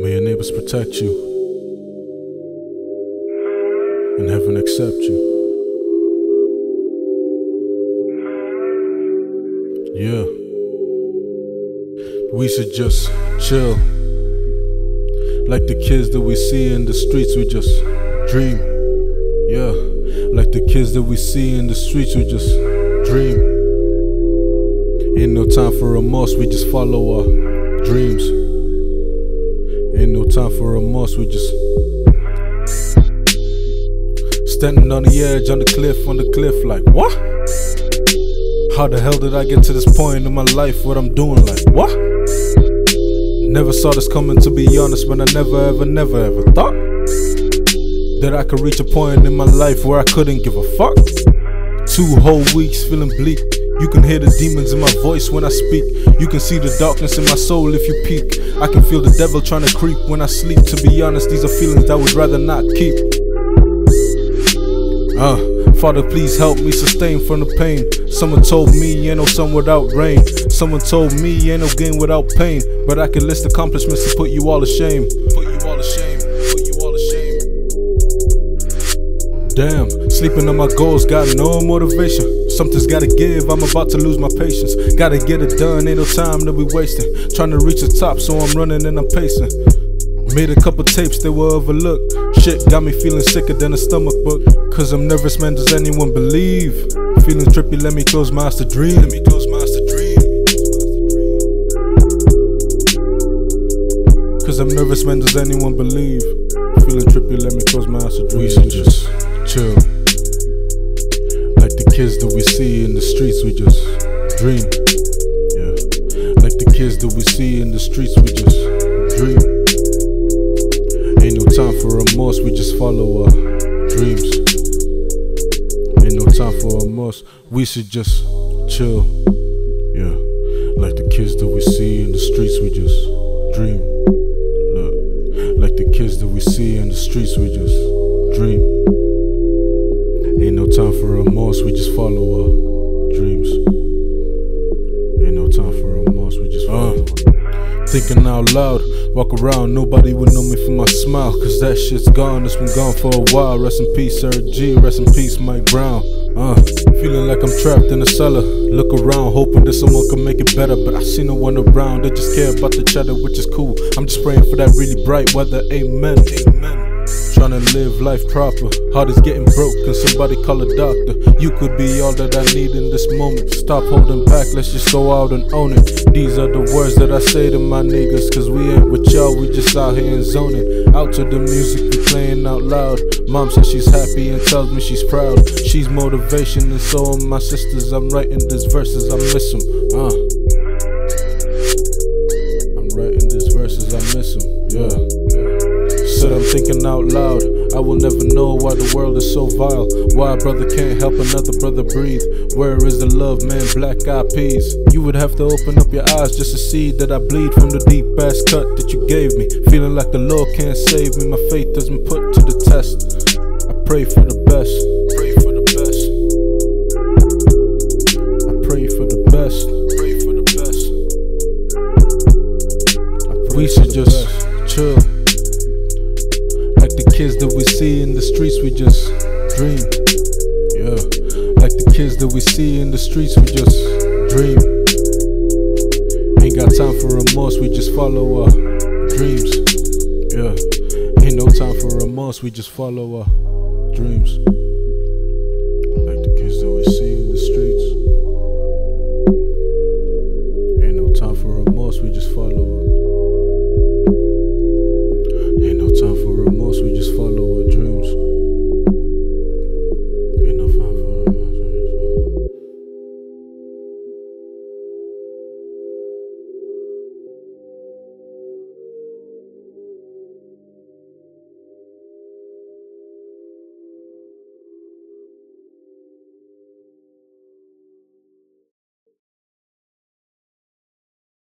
May your neighbors protect you and heaven accept you. Yeah. We should just chill. Like the kids that we see in the streets, we just dream. Yeah. Like the kids that we see in the streets, we just dream. Ain't no time for remorse, we just follow our dreams. Ain't no time for remorse, we just standing on the edge, on the cliff, on the cliff, like what? How the hell did I get to this point in my life? What I'm doing, like what? Never saw this coming, to be honest, but I never, ever, never, ever thought that I could reach a point in my life where I couldn't give a fuck. Two whole weeks feeling bleak. You can hear the demons in my voice when I speak. You can see the darkness in my soul if you peek. I can feel the devil trying to creep when I sleep. To be honest, these are feelings I would rather not keep. Uh, Father, please help me sustain from the pain. Someone told me ain't no sun without rain. Someone told me ain't no gain without pain. But I can list accomplishments to put you all to shame. Put you all to shame. Put you all to shame. Damn, sleeping on my goals, got no motivation. Something's gotta give, I'm about to lose my patience. Gotta get it done, ain't no time to be wasting. Trying to reach the top, so I'm running and I'm pacing. Made a couple tapes that were overlooked. Shit got me feeling sicker than a stomach bug. Cause I'm nervous, man, does anyone believe? Feeling trippy, let me close my eyes to dream. Let me close my eyes to dream. Cause I'm nervous, man, does anyone believe? Feeling trippy, let me close my eyes to dream. We should just chill. Kids that we see in the streets, we just dream. Yeah. Like the kids that we see in the streets, we just dream. Ain't no time for remorse, we just follow our dreams. Ain't no time for remorse, we should just chill. Yeah. Like the kids that we see in the streets, we just dream. Look. Like the kids that we see in the streets, we just remorse, we just follow our dreams. Ain't no time for remorse, we just follow our Thinking out loud, walk around, nobody would know me for my smile. Cause that shit's gone, it's been gone for a while. Rest in peace, Sir G, rest in peace, Mike Brown. Uh, feeling like I'm trapped in a cellar. Look around, hoping that someone can make it better. But I see no one around, they just care about the cheddar, which is cool. I'm just praying for that really bright weather, amen. Amen. Trying to live life proper. Heart is getting broke, can somebody call a doctor? You could be all that I need in this moment. Stop holding back, let's just go out and own it. These are the words that I say to my niggas, cause we ain't with y'all, we just out here and zoning. Out to the music, we playing out loud. Mom says she's happy and tells me she's proud. She's motivation, and so are my sisters. I'm writing these verses, I miss them. Uh. I'm writing these verses, I miss them. Yeah. Thinking out loud. I will never know why the world is so vile. Why a brother can't help another brother breathe. Where is the love, man? Black eyed peas. You would have to open up your eyes just to see that I bleed from the deep ass cut that you gave me. Feeling like the Lord can't save me. My faith doesn't put to the test. I pray for the best. Pray for the best. I pray for the best. Pray for the best. We should just chill. Like the kids that we see in the streets, we just dream. Yeah. Like the kids that we see in the streets, we just dream. Ain't got time for remorse, we just follow our dreams. Yeah. Ain't no time for remorse, we just follow our dreams. Like the kids that we see in the streets. Ain't no time for remorse, we just follow up. Ain't no time for remorse course we just follow